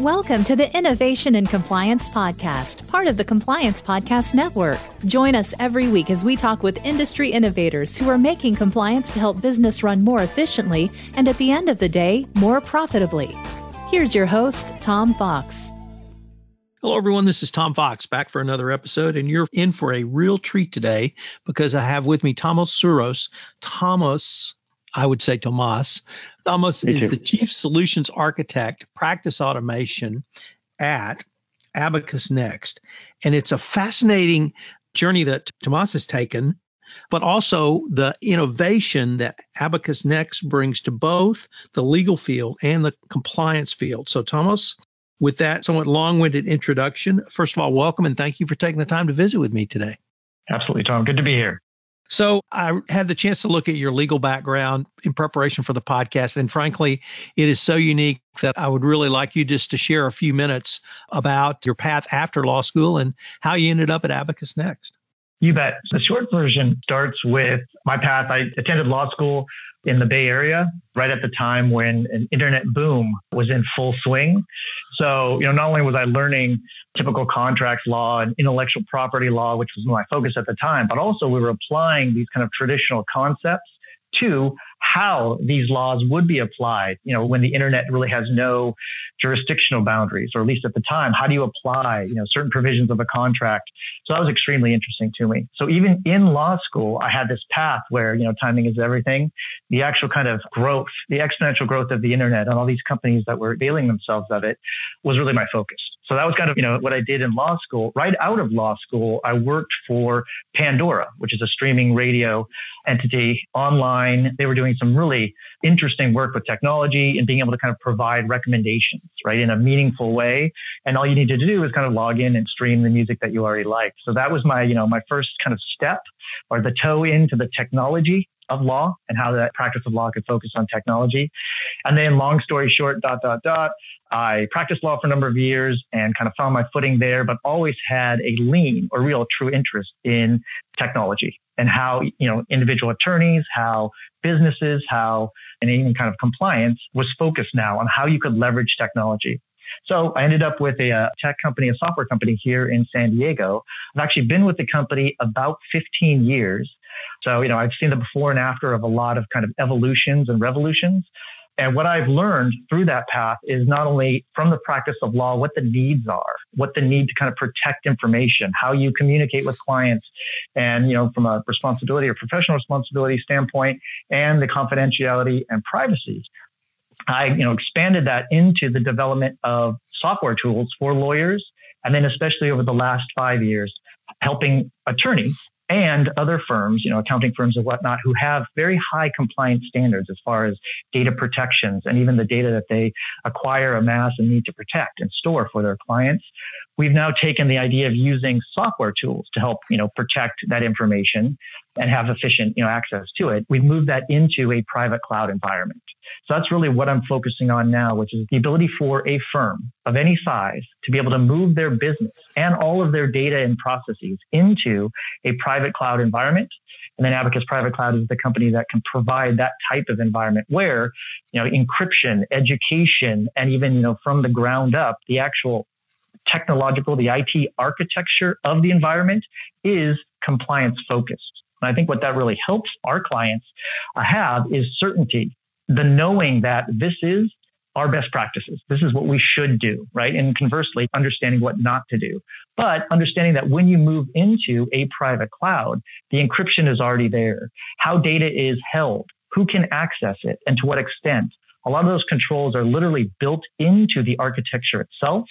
Welcome to the Innovation and Compliance Podcast, part of the Compliance Podcast Network. Join us every week as we talk with industry innovators who are making compliance to help business run more efficiently and at the end of the day, more profitably. Here's your host, Tom Fox. Hello, everyone. This is Tom Fox back for another episode, and you're in for a real treat today because I have with me Thomas Suros. Thomas I would say Tomas. Tomas is the chief solutions architect, practice automation at Abacus Next. And it's a fascinating journey that Tomas has taken, but also the innovation that Abacus Next brings to both the legal field and the compliance field. So, Thomas, with that somewhat long winded introduction, first of all, welcome and thank you for taking the time to visit with me today. Absolutely, Tom. Good to be here. So I had the chance to look at your legal background in preparation for the podcast. And frankly, it is so unique that I would really like you just to share a few minutes about your path after law school and how you ended up at Abacus Next. You bet. The short version starts with my path. I attended law school in the Bay Area right at the time when an internet boom was in full swing. So, you know, not only was I learning typical contract law and intellectual property law, which was my focus at the time, but also we were applying these kind of traditional concepts to how these laws would be applied, you know, when the internet really has no jurisdictional boundaries, or at least at the time, how do you apply, you know, certain provisions of a contract? So that was extremely interesting to me. So even in law school, I had this path where, you know, timing is everything. The actual kind of growth, the exponential growth of the internet and all these companies that were availing themselves of it was really my focus. So that was kind of, you know, what I did in law school. Right out of law school, I worked for Pandora, which is a streaming radio entity online. They were doing some really interesting work with technology and being able to kind of provide recommendations, right, in a meaningful way. And all you needed to do is kind of log in and stream the music that you already liked. So that was my, you know, my first kind of step or the toe into the technology of law and how that practice of law could focus on technology. And then long story short, dot, dot, dot, I practiced law for a number of years and kind of found my footing there, but always had a lean or real true interest in technology and how, you know, individual attorneys, how businesses, how, and even kind of compliance was focused now on how you could leverage technology. So I ended up with a, a, tech company, a software company here in San Diego. I've actually been with the company about 15 years. So, you know, I've seen the before and after of a lot of kind of evolutions and revolutions. And what I've learned through that path is not only from the practice of law, what the needs are, what the need to kind of protect information, how you communicate with clients, and, you know, from a responsibility or professional responsibility standpoint, and the confidentiality and privacy. I, you know, expanded that into the development of software tools for lawyers. And then especially over the last five years, helping attorneys and other firms, you know, accounting firms and whatnot, who have very high compliance standards as far as data protections and even the data that they acquire, amass, and need to protect and store for their clients. We've now taken the idea of using software tools to help, you know, protect that information and have efficient, you know, access to it. We've moved that into a private cloud environment. So that's really what I'm focusing on now, which is the ability for a firm of any size to be able to move their business and all of their data and processes into a private cloud environment. And then Abacus Private Cloud is the company that can provide that type of environment where, you know, encryption, education, and even, you know, from the ground up, the actual technological, the IT architecture of the environment is compliance focused. And I think what that really helps our clients uh, have is certainty, the knowing that this is our best practices. This is what we should do, right? And conversely, understanding what not to do. But understanding that when you move into a private cloud, the encryption is already there. How data is held, who can access it, and to what extent. A lot of those controls are literally built into the architecture itself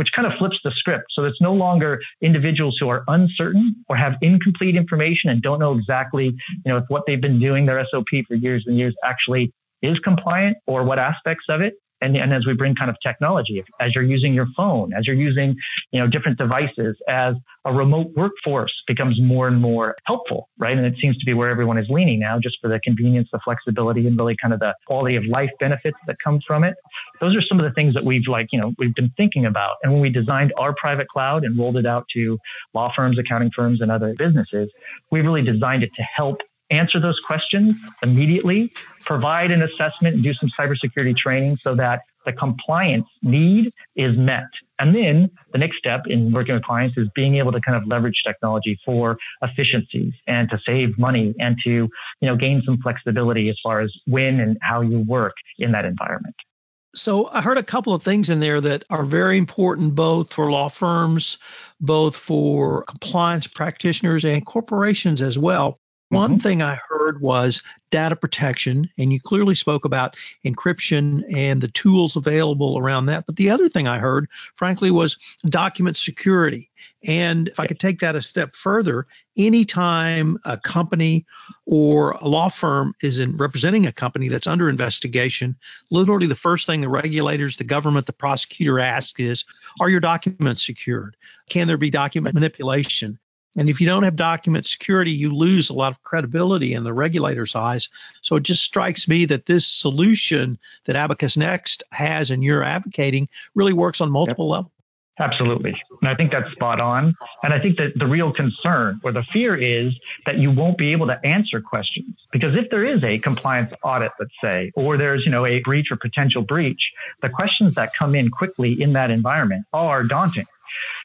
which kind of flips the script. So it's no longer individuals who are uncertain or have incomplete information and don't know exactly, you know, if what they've been doing their SOP for years and years actually is compliant or what aspects of it and, and as we bring kind of technology, as you're using your phone, as you're using, you know, different devices, as a remote workforce becomes more and more helpful, right? And it seems to be where everyone is leaning now, just for the convenience, the flexibility, and really kind of the quality of life benefits that come from it. Those are some of the things that we've like, you know, we've been thinking about. And when we designed our private cloud and rolled it out to law firms, accounting firms, and other businesses, we really designed it to help answer those questions immediately, provide an assessment and do some cybersecurity training so that the compliance need is met. And then the next step in working with clients is being able to kind of leverage technology for efficiencies and to save money and to, you know, gain some flexibility as far as when and how you work in that environment. So I heard a couple of things in there that are very important both for law firms, both for compliance practitioners and corporations as well. One mm-hmm. thing I heard was data protection, and you clearly spoke about encryption and the tools available around that. But the other thing I heard, frankly, was document security. And if I could take that a step further, anytime a company or a law firm is in representing a company that's under investigation, literally the first thing the regulators, the government, the prosecutor ask is, are your documents secured? Can there be document manipulation? And if you don't have document security, you lose a lot of credibility in the regulator's eyes. So it just strikes me that this solution that Abacus Next has and you're advocating really works on multiple yep. levels. Absolutely. And I think that's spot on. And I think that the real concern or the fear is that you won't be able to answer questions. Because if there is a compliance audit, let's say, or there's, you know, a breach or potential breach, the questions that come in quickly in that environment are daunting.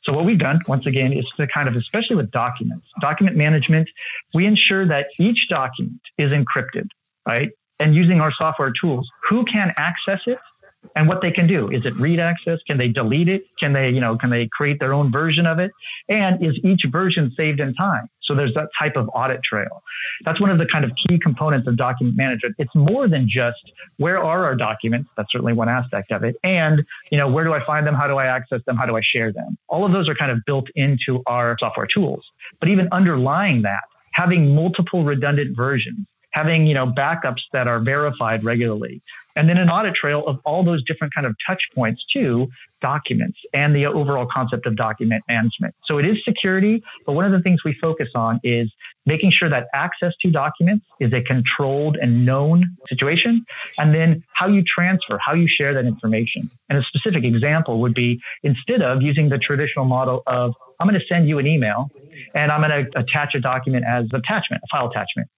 So what we've done, once again, is to kind of, especially with documents, document management, we ensure that each document is encrypted, right? And using our software tools, who can access it and what they can do. Is it read access? Can they delete it? Can they, you know, can they create their own version of it? And is each version saved in time? So there's that type of audit trail. That's one of the kind of key components of document management. It's more than just where are our documents? That's certainly one aspect of it. And, you know, where do I find them? How do I access them? How do I share them? All of those are kind of built into our software tools. But even underlying that, having multiple redundant versions having you know backups that are verified regularly and then an audit trail of all those different kind of touch points to documents and the overall concept of document management. So it is security, but one of the things we focus on is making sure that access to documents is a controlled and known situation. And then how you transfer, how you share that information. And a specific example would be instead of using the traditional model of, I'm going to send you an email and I'm going to attach a document as attachment, a file attachment.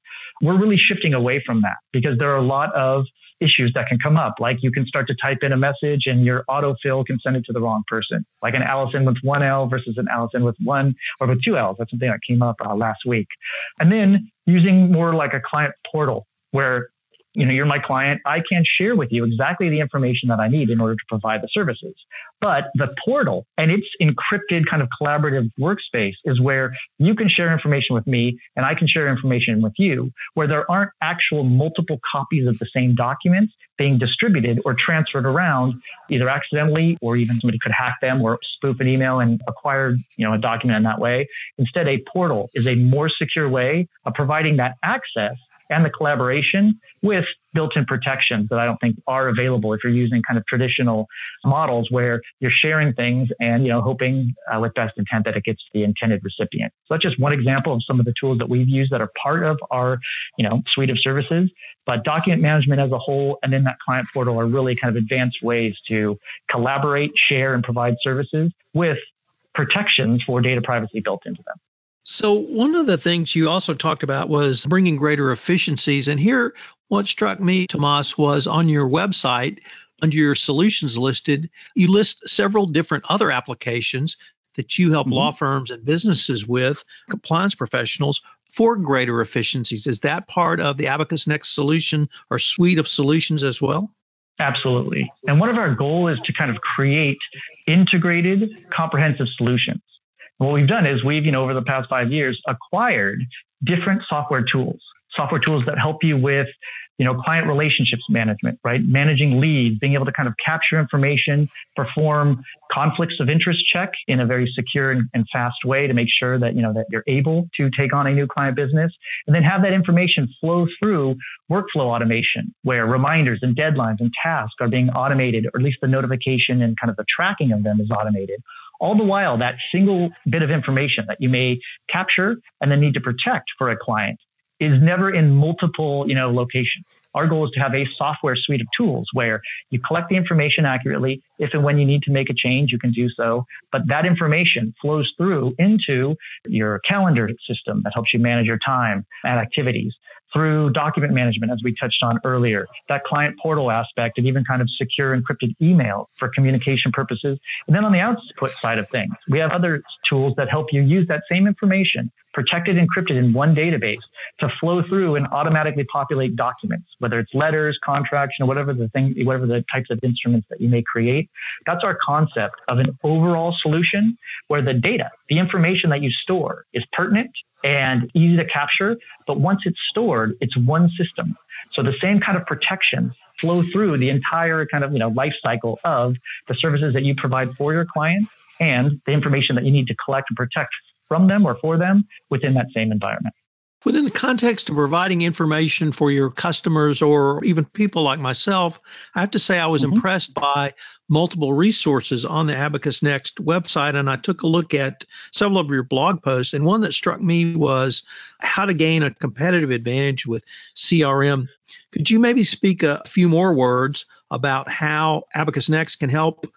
We're really shifting away from that because there are a lot of issues that can come up. Like you can start to type in a message and your autofill can send it to the wrong person. Like an Allison with one L versus an Allison with one or with two L's. That's something that came up uh, last week. And then using more like a client portal where you know, you're my client. I can share with you exactly the information that I need in order to provide the services. But the portal and its encrypted kind of collaborative workspace is where you can share information with me and I can share information with you where there aren't actual multiple copies of the same documents being distributed or transferred around either accidentally or even somebody could hack them or spoof an email and acquire, you know, a document in that way. Instead, a portal is a more secure way of providing that access and the collaboration with built-in protections that I don't think are available if you're using kind of traditional models where you're sharing things and you know hoping uh, with best intent that it gets to the intended recipient. So that's just one example of some of the tools that we've used that are part of our you know suite of services. But document management as a whole and then that client portal are really kind of advanced ways to collaborate, share, and provide services with protections for data privacy built into them. So, one of the things you also talked about was bringing greater efficiencies. And here, what struck me, Tomas, was on your website, under your solutions listed, you list several different other applications that you help mm-hmm. law firms and businesses with, compliance professionals, for greater efficiencies. Is that part of the Abacus Next solution or suite of solutions as well? Absolutely. And one of our goals is to kind of create integrated, comprehensive solutions what we've done is we've, you know, over the past five years acquired different software tools, software tools that help you with, you know, client relationships management, right? Managing leads, being able to kind of capture information, perform conflicts of interest check in a very secure and, fast way to make sure that, you know, that you're able to take on a new client business and then have that information flow through workflow automation where reminders and deadlines and tasks are being automated, or at least the notification and kind of the tracking of them is automated all the while, that single bit of information that you may capture and then need to protect for a client is never in multiple, you know, locations. Our goal is to have a software suite of tools where you collect the information accurately, If and when you need to make a change, you can do so. But that information flows through into your calendar system that helps you manage your time and activities through document management, as we touched on earlier, that client portal aspect, and even kind of secure encrypted email for communication purposes. And then on the output side of things, we have other tools that help you use that same information, protected, encrypted in one database to flow through and automatically populate documents, whether it's letters, contracts, you know, whatever the thing, whatever the types of instruments that you may create. That's our concept of an overall solution where the data, the information that you store is pertinent and easy to capture. But once it's stored, it's one system. So the same kind of protections flow through the entire kind of, you know, life cycle of the services that you provide for your clients and the information that you need to collect and protect from them or for them within that same environment. Within the context of providing information for your customers or even people like myself, I have to say I was mm-hmm. impressed by multiple resources on the Abacus Next website. And I took a look at several of your blog posts. And one that struck me was how to gain a competitive advantage with CRM. Could you maybe speak a few more words about how Abacus Next can help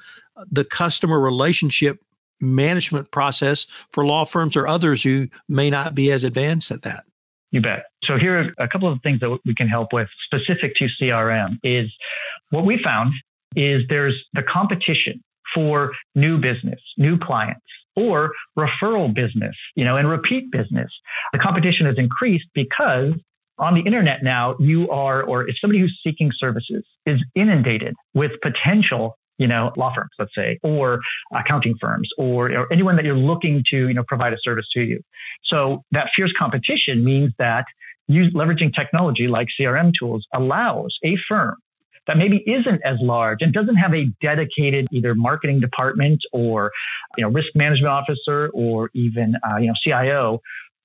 the customer relationship management process for law firms or others who may not be as advanced at that? You bet. So here are a couple of things that we can help with specific to CRM is what we found is there's the competition for new business, new clients or referral business, you know, and repeat business. The competition has increased because on the internet now, you are, or if somebody who's seeking services is inundated with potential you know, law firms, let's say, or accounting firms, or, or anyone that you're looking to, you know, provide a service to you. So that fierce competition means that use, leveraging technology like CRM tools allows a firm that maybe isn't as large and doesn't have a dedicated either marketing department or you know risk management officer or even uh, you know CIO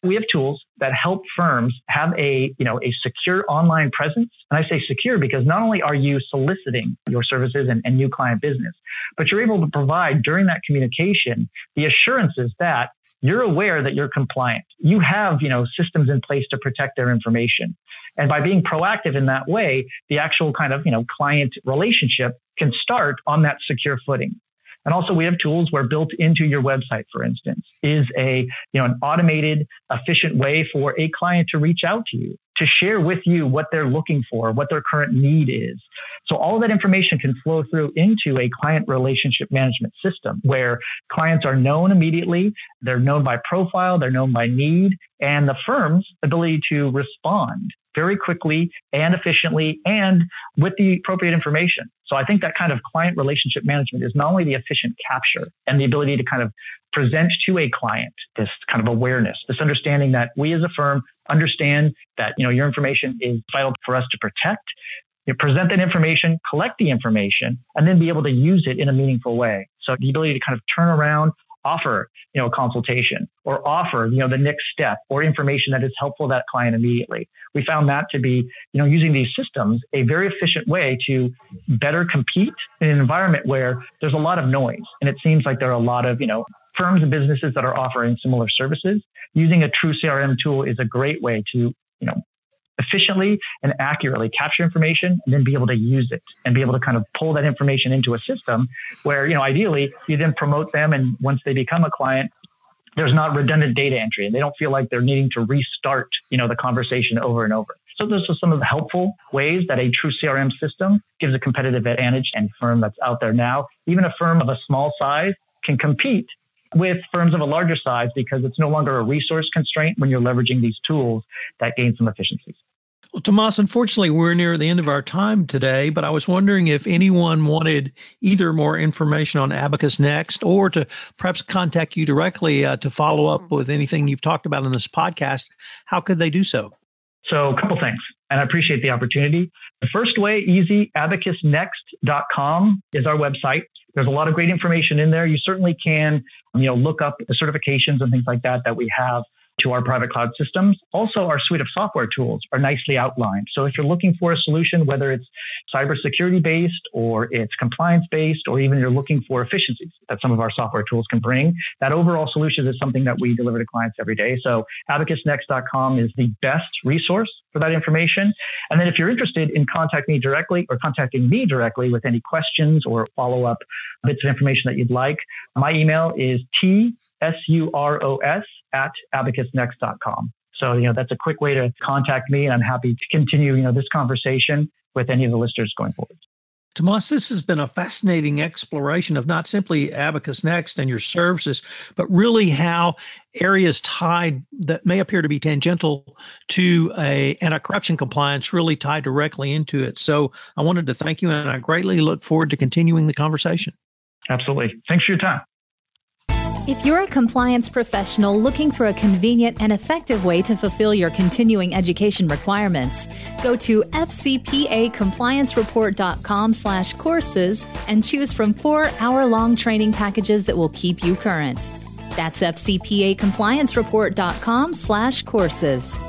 we have tools that help firms have a, you know, a secure online presence. And I say secure because not only are you soliciting your services and, and new client business, but you're able to provide during that communication the assurances that you're aware that you're compliant. You have, you know, systems in place to protect their information. And by being proactive in that way, the actual kind of, you know, client relationship can start on that secure footing. And also we have tools where built into your website, for instance, is a, you know, an automated, efficient way for a client to reach out to you, to share with you what they're looking for, what their current need is. So all that information can flow through into a client relationship management system where clients are known immediately. They're known by profile. They're known by need and the firm's ability to respond very quickly and efficiently and with the appropriate information. So I think that kind of client relationship management is not only the efficient capture and the ability to kind of present to a client this kind of awareness, this understanding that we as a firm understand that, you know, your information is vital for us to protect. You present that information, collect the information, and then be able to use it in a meaningful way. So the ability to kind of turn around offer, you know, a consultation or offer, you know, the next step or information that is helpful to that client immediately. We found that to be, you know, using these systems a very efficient way to better compete in an environment where there's a lot of noise. And it seems like there are a lot of, you know, firms and businesses that are offering similar services. Using a true CRM tool is a great way to, you know, efficiently and accurately capture information and then be able to use it and be able to kind of pull that information into a system where, you know, ideally you then promote them. And once they become a client, there's not redundant data entry and they don't feel like they're needing to restart, you know, the conversation over and over. So those are some of the helpful ways that a true CRM system gives a competitive advantage and firm that's out there now. Even a firm of a small size can compete with firms of a larger size because it's no longer a resource constraint when you're leveraging these tools that gain some efficiencies. Well, Tomas, unfortunately, we're near the end of our time today, but I was wondering if anyone wanted either more information on Abacus Next or to perhaps contact you directly uh, to follow up with anything you've talked about in this podcast, how could they do so? So, a couple things, and I appreciate the opportunity. The first way, easy, abacusnext.com is our website. There's a lot of great information in there. You certainly can, you know, look up the certifications and things like that that we have to our private cloud systems. Also, our suite of software tools are nicely outlined. So if you're looking for a solution, whether it's cybersecurity based or it's compliance based, or even you're looking for efficiencies that some of our software tools can bring, that overall solution is something that we deliver to clients every day. So abacusnext.com is the best resource for that information. And then if you're interested in contacting me directly or contacting me directly with any questions or follow up bits of information that you'd like, my email is tsuros at abacusnext.com. So, you know, that's a quick way to contact me and I'm happy to continue, you know, this conversation with any of the listeners going forward. Tomas, this has been a fascinating exploration of not simply Abacus Next and your services, but really how areas tied that may appear to be tangential to a anti-corruption compliance really tie directly into it. So I wanted to thank you, and I greatly look forward to continuing the conversation. Absolutely. Thanks for your time. If you're a compliance professional looking for a convenient and effective way to fulfill your continuing education requirements, go to fcpacompliancereport.com slash courses and choose from four hour-long training packages that will keep you current. That's fcpacompliancereport.com slash courses.